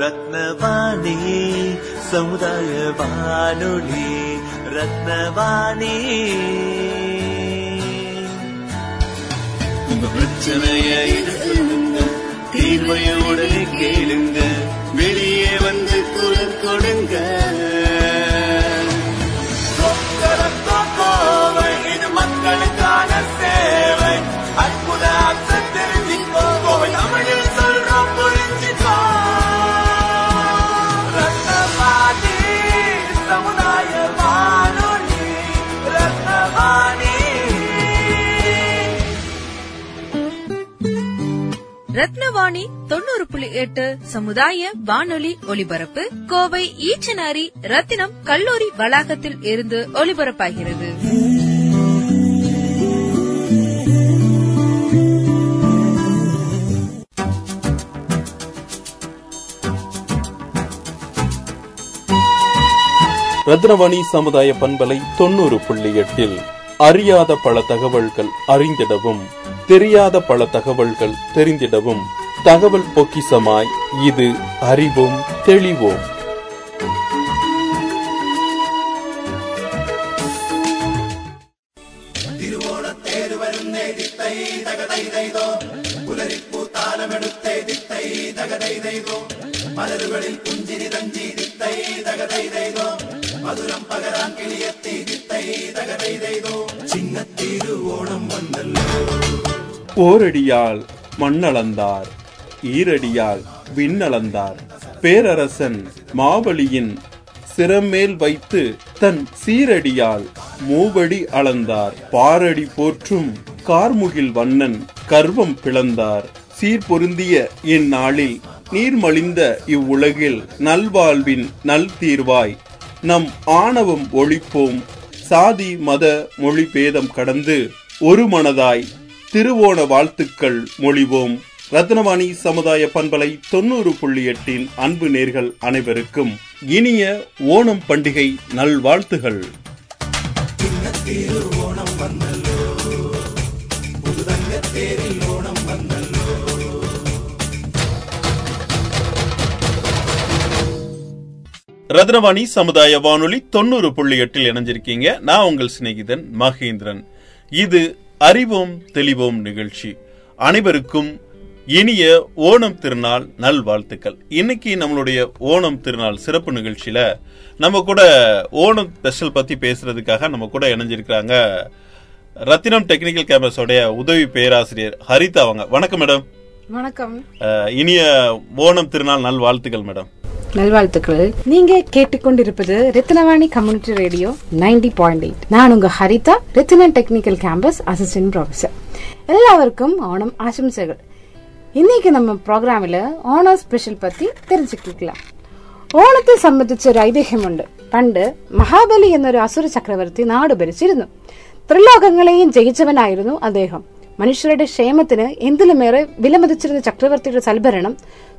ரத்னவாணி சமுதாய வானொலி ரத்னவாணி. உங்க பிரச்சனைய சொல்லுங்க தீர்வைய உடனே கேளுங்க. ரத்னவாணி தொண்ணூறு புள்ளி எட்டு சமுதாய வானொலி ஒலிபரப்பு கோவை ஈச்சனாரி ரத்தினம் கல்லூரி வளாகத்தில் இருந்து ஒலிபரப்பாகிறது. ரத்னவாணி சமுதாய பண்பலை தொண்ணூறு புள்ளி எட்டில் அறியாத பல தகவல்கள் அறிந்திடவும். தெரியாத பல தகவல்கள் தெரிந்திடவும். தகவல் பொக்கிசமாய் இது அறிவோம் தெளிவோம். ஓரடியால் மண்ணளந்தார் ஈரடியால் விண்ணளந்தார். பேரரசன் மாவலியின் சிரமேல் வைத்து தன் சீரடியால் மூவடி அளந்தார். பாரடி போற்றும் கார்முகில் வண்ணன் கர்வம் பிளந்தார். சீர்பொருந்திய இந்நாளில் நீர்மலிந்த இவ்வுலகில் நல்வாழ்வின் நல் தீர்வாய். நம் ஆணவம் ஒழிப்போம். சாதி மத மொழி பேதம் கடந்து ஒரு மனதாய் திருவோண வாழ்த்துக்கள் மொழிவோம். ரத்னவாணி சமுதாய பண்பலை தொண்ணூறு புள்ளி எட்டின் அன்பு நேர்கள் அனைவருக்கும் இனிய ஓணம் பண்டிகை நல்வாழ்த்துகள். ரத்னவாணி சமுதாய வானொலி தொண்ணூறு புள்ளி எட்டில் இணைஞ்சிருக்கீங்க. நான் உங்கள் சிநேகிதன் மகேந்திரன். இது அறிவோம் தெளிவோம் நிகழ்ச்சி. அனைவருக்கும் இனிய ஓணம் திருநாள் நல்வாழ்த்துக்கள். இன்னைக்கு நம்மளுடைய ஓணம் திருநாள் சிறப்பு நிகழ்ச்சியில நம்ம கூட ஓணம் ஸ்பெஷல் பத்தி பேசுறதுக்காக நம்ம கூட இணைஞ்சிருக்கிறாங்க ரத்தினம் டெக்னிக்கல் கேம்பஸோடைய உதவி பேராசிரியர் ஹரிதா அவங்க. வணக்கம் மேடம். வணக்கம். இனிய ஓணம் திருநாள் நல்வாழ்த்துக்கள் மேடம். நல்வாழ்த்துக்கள் நீங்க கேட்டுக்கொண்டிருப்பது Rathnavani community radio 90.8 point eight நான் உங்க Haritha Rathnan technical campus assistant professor எல்லாருக்கும் ஓணம் ஆசம்சைகள் இன்னைக்கு நம்ம ப்ரோக்ராமில் ஓணம் ஸ்பெஷல் பத்தி தெரிஞ்சுக்கலாம் ഓണത്തെ സംബന്ധിച്ച് ഒരു ഐതിഹ്യമുണ്ട് പണ്ട് മഹാബലി എന്നൊരു അസുര ചക്രവർത്തി നാട് ഭരിച്ചിരുന്നു ത്രിലോകങ്ങളെയും ജയിച്ചവനായിരുന്നു അദ്ദേഹം മനുഷ്യരുടെ ക്ഷേമത്തിന് എന്തിലുമേറെ വിലമതിച്ചിരുന്ന ചക്രവർത്തിയുടെ സൽഭരണം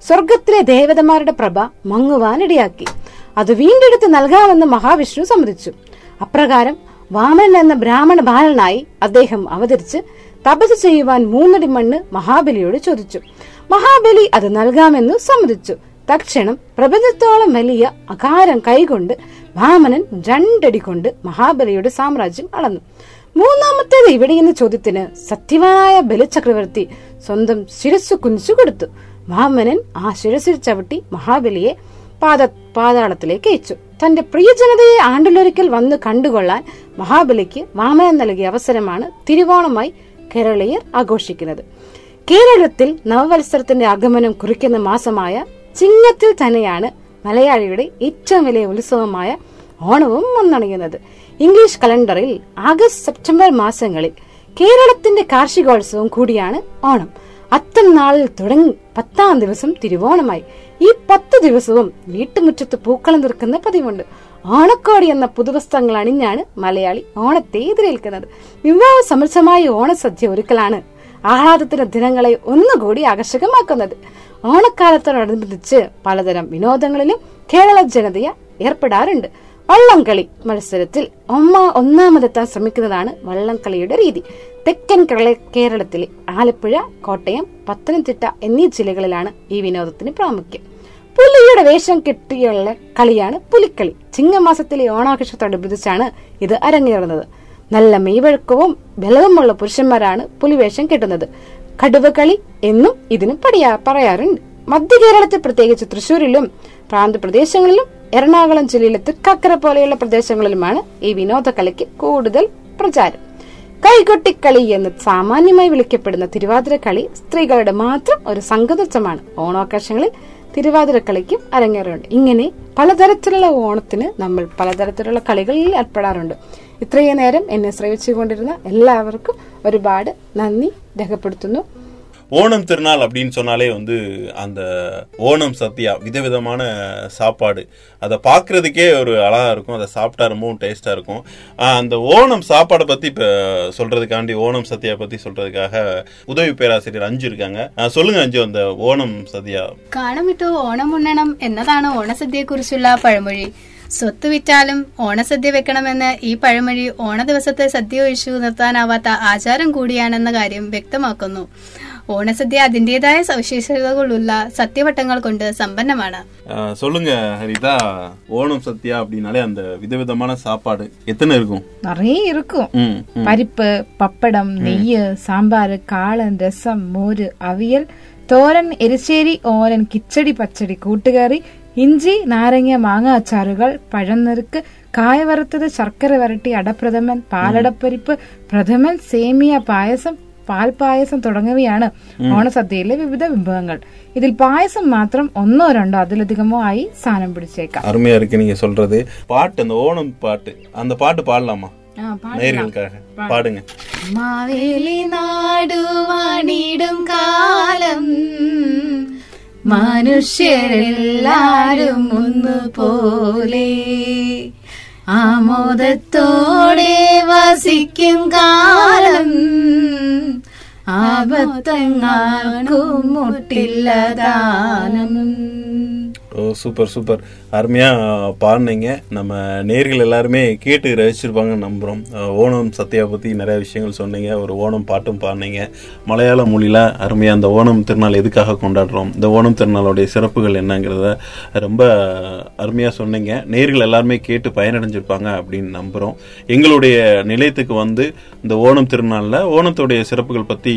സ്വർഗത്തിലെ ദേവതമാരുടെ പ്രഭ മങ്ങുവാനിടയാക്കി. അത് വീണ്ടെടുത്ത് നൽകാമെന്ന് മഹാവിഷ്ണു സമ്മതിച്ചു. അപ്രകാരം വാമനൻ എന്ന ബ്രാഹ്മണ ബാലനായി അദ്ദേഹം അവതരിച്ച് തപസ് ചെയ്യുവാൻ മൂന്നടി മണ്ണ് മഹാബലിയോട് ചോദിച്ചു. മഹാബലി അത് നൽകാമെന്ന് സമ്മതിച്ചു. തക്ഷണം പ്രപഞ്ചത്തോളം വലിയ അകാരം കൈകൊണ്ട് വാമനൻ രണ്ടടി കൊണ്ട് മഹാബലിയുടെ സാമ്രാജ്യം അളന്നു. മൂന്നാമത്തേത് ഇവിടെയെന്ന ചോദ്യത്തിന് സത്യവാനായ ബലിചക്രവർത്തി സ്വന്തം ശിരസ് കുനിച്ചു കൊടുത്തു. വാമനൻ ആ ശിരസിൽ ചവിട്ടി മഹാബലിയെ പാത പാതാളത്തിലേക്ക് അയച്ചു. തന്റെ പ്രിയജനതയെ ആണ്ടിലൊരിക്കൽ വന്ന് കണ്ടുകൊള്ളാൻ മഹാബലിക്ക് വാമനൻ നൽകിയ അവസരമാണ് തിരുവോണമായി കേരളീയർ ആഘോഷിക്കുന്നത്. കേരളത്തിൽ നവവത്സരത്തിന്റെ ആഗമനം കുറിക്കുന്ന മാസമായ ചിങ്ങത്തിൽ തന്നെയാണ് മലയാളിയുടെ ഏറ്റവും വലിയ ഉത്സവമായ ഓണവും വന്നണയുന്നത്. ഇംഗ്ലീഷ് കലണ്ടറിൽ ആഗസ്റ്റ് സെപ്റ്റംബർ മാസങ്ങളിൽ കേരളത്തിന്റെ കാർഷികോത്സവം കൂടിയാണ് ഓണം. അത്തം നാളിൽ തുടങ്ങി പത്താം ദിവസം തിരുവോണമായി. ഈ പത്ത് ദിവസവും വീട്ടുമുറ്റത്ത് പൂക്കളം നിൽക്കുന്ന പതിവുണ്ട്. ഓണക്കോടി എന്ന പുതുവസ്ത്രങ്ങൾ അണിഞ്ഞാണ് മലയാളി ഓണത്തെ എതിരേൽക്കുന്നത്. വിവാഹ സമൃദ്ധമായ ഓണസദ്യ ഒരുക്കലാണ് ആഹ്ലാദത്തിന്റെ ദിനങ്ങളെ ഒന്നുകൂടി ആകർഷകമാക്കുന്നത്. ഓണക്കാലത്തോടനുബന്ധിച്ച് പലതരം വിനോദങ്ങളിലും കേരള ജനതയെ ഏർപ്പെടാറുണ്ട്. വള്ളംകളി മത്സരത്തിൽ ഒമ്മ ഒന്നാമതെത്താൻ ശ്രമിക്കുന്നതാണ് വള്ളംകളിയുടെ രീതി. തെക്കൻ കേരള- കേരളത്തിലെ ആലപ്പുഴ കോട്ടയം പത്തനംതിട്ട എന്നീ ജില്ലകളിലാണ് ഈ വിനോദത്തിന് പ്രാമുഖ്യം. പുലിയുടെ വേഷം കെട്ടിയുള്ള കളിയാണ് പുലിക്കളി. ചിങ്ങമാസത്തിലെ ഓണാഘോഷത്തോടനുബന്ധിച്ചാണ് ഇത് അരങ്ങേറുന്നത് നല്ല മെയ്വഴക്കവും ബലവുമുള്ള പുരുഷന്മാരാണ് പുലിവേഷം കെട്ടുന്നത്. കടുവകളി എന്നും ഇതിന് പറയാറുണ്ട്. മധ്യ കേരളത്തിൽ പ്രത്യേകിച്ച് തൃശൂരിലും പ്രാന്തപ്രദേശങ്ങളിലും എറണാകുളം ജില്ലയിലെ തൃക്കാക്കര പോലെയുള്ള പ്രദേശങ്ങളിലുമാണ് ഈ വിനോദകലയ്ക്ക് കൂടുതൽ പ്രചാരം. കൈകൊട്ടിക്കളി എന്ന് സാമാന്യമായി വിളിക്കപ്പെടുന്ന തിരുവാതിര കളി സ്ത്രീകളുടെ മാത്രം ഒരു സംഘതത്വമാണ് ഓണാഘോഷങ്ങളിൽ തിരുവാതിരക്കളിക്കും അരങ്ങേറുണ്ട് ഇങ്ങനെ പലതരത്തിലുള്ള ഓണത്തിന് നമ്മൾ പലതരത്തിലുള്ള കളികളിൽ ഏർപ്പെടാറുണ്ട്. ഇത്രയും നേരം എന്നെ ശ്രമിച്ചുകൊണ്ടിരുന്ന എല്ലാവർക്കും ഒരുപാട് നന്ദി രേഖപ്പെടുത്തുന്നു. ஓணம் திருநாள் அப்படின்னு சொன்னாலே வந்து அந்த ஓணம் சத்யா விதவிதமான சாப்பாடு அதை பார்க்கறதுக்கே ஒரு அழகா இருக்கும் அதை சாப்பிட்டா ரொம்பவும் டேஸ்டா இருக்கும் ஆஹ் அந்த ஓணம் சாப்பாடை பத்தி இப்ப சொல்றதுக்காண்டி ஓணம் சத்யா பத்தி சொல்றதுக்காக உதவி பேராசிரியர் அஞ்சு இருக்காங்க ஆஹ் சொல்லுங்க அஞ்சு அந்த ஓணம் சத்யா കാണമിട്ടു ഓണം ഉണ്ണണം എന്നതാണ് ഓണസദ്യയെക്കുറിച്ചുള്ള പഴമൊഴി സ്വത്ത് വിറ്റാലും ഓണസദ്യ വെക്കണമെന്ന് ഈ പഴമൊഴി ഓണ ദിവസത്തെ സദ്യ ഒഴിച്ചു നിർത്താനാവാത്ത ആചാരം കൂടിയാണെന്ന കാര്യം വ്യക്തമാക്കുന്നു ഓണസദ്യ അതിന്റേതായ സവിശേഷതകളുള്ള സത്യവട്ടങ്ങൾ കൊണ്ട് സമ്പന്നമാണ് ஆஹ் சொல்லுங்க ஹரிதா ஓணம் சத்யா அப்படின்னாலே அந்த விதவிதமான சாப்பாடு எத்தனை இருக்கும் நிறைய இருக்கும் ம், ம். പരിപ്പ് പപ്പടം നെയ്യ് സാമ്പാർ കാളൻ രസം മോര് അവിയൽ തോരൻ എരിശ്ശേരി ഓരൻ കിച്ചടി പച്ചടി കൂട്ടുകറി ഇഞ്ചി നാരങ്ങ മാങ്ങ അച്ചാറുകൾ പഴനെറുക്ക് കായ വറുത്തത് ശർക്കര വരട്ടി അടപ്രഥമൻ പാലടപ്പരിപ്പ് പ്രഥമൻ സേമിയ പായസം പാൽപായസം തുടങ്ങിയവയാണ് ഓണസദ്യയിലെ വിവിധ വിഭവങ്ങൾ ഇതിൽ പായസം മാത്രം ഒന്നോ രണ്ടോ അതിലധികമോ ആയി സ്ഥാനം പിടിച്ചേക്കാം அருமையா இருக்கு நீங்க சொல்றது பாட்டு அந்த ஓணம் பாட்டு அந்த பாட்டு பாடலாமா நேயர்களுக்காக பாடுங்க മാവേലി നാടുവാണിടും കാലം മനുഷ്യരെല്ലാരും ഒന്നുപോലെ ആമോദത്തോടെ വസിക്കും കാലം. ആപത്തങ്ങാർക്കും മുട്ടില്ലദാനം ஓ சூப்பர் சூப்பர் அருமையாக பாடினீங்க. நம்ம நேர்கள் எல்லாருமே கேட்டு ரசிச்சிருப்பாங்கன்னு நம்புகிறோம் ஓணம் சத்யா பற்றி நிறைய விஷயங்கள் சொன்னீங்க. ஒரு ஓணம் பாட்டும் பாடினீங்க. மலையாள மொழியில் அருமையாக அந்த ஓணம் திருநாள் எதுக்காக கொண்டாடுறோம்? இந்த ஓணம் திருநாளுடைய சிறப்புகள் என்னங்கிறத ரொம்ப அருமையாக சொன்னீங்க. நேர்கள் எல்லாருமே கேட்டு பயனடைஞ்சிருப்பாங்க அப்படின்னு நம்புகிறோம் எங்களுடைய நிலையத்துக்கு வந்து இந்த ஓணம் திருநாளில் ஓணத்துடைய சிறப்புகள் பற்றி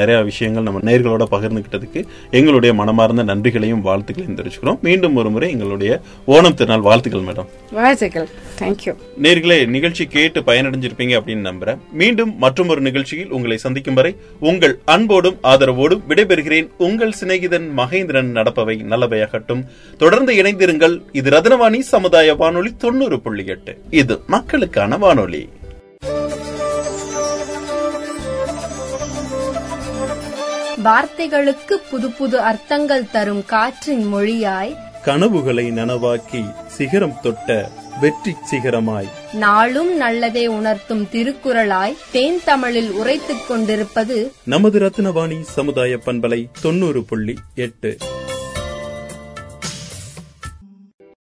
நிறையா விஷயங்கள் நம்ம நேர்களோட பகிர்ந்துக்கிட்டதுக்கு எங்களுடைய மனமார்ந்த நன்றிகளையும் வாழ்த்துக்களையும் தெரிவிச்சுக்கிறோம். மீண்டும் ஒரு முறை எங்களுடைய ஓணம் திருநாள் வாழ்த்துக்கள் மேடம் வாழ்த்துக்கள். தேங்க்யூ நேர்களே நிகழ்ச்சி கேட்டு பயனடைஞ்சிருப்பீங்க அப்படின்னு நம்புறேன். மீண்டும் மற்றும் ஒரு நிகழ்ச்சியில் உங்களை சந்திக்கும் வரை உங்கள் அன்போடும் ஆதரவோடும் விடைபெறுகிறேன். உங்கள் சிநேகிதன் மகேந்திரன் நடப்பவை நல்லவையாகட்டும். தொடர்ந்து இணைந்திருங்கள். இது ரத்னவாணி சமுதாய வானொலி தொண்ணூறு புள்ளி எட்டு. இது மக்களுக்கான வானொலி. வார்த்தைகளுக்கு புது புது அர்த்தங்கள் தரும் காற்றின் மொழியாய் கனவுகளை நனவாக்கி சிகரம் தொட்ட வெற்றி சிகரமாய். நாளும் நல்லதே உணர்த்தும் திருக்குறளாய் தேன் தமிழில் உரைத்துக் கொண்டிருப்பது நமது ரத்னவாணி சமுதாய பண்பலை தொண்ணூறு புள்ளி எட்டு.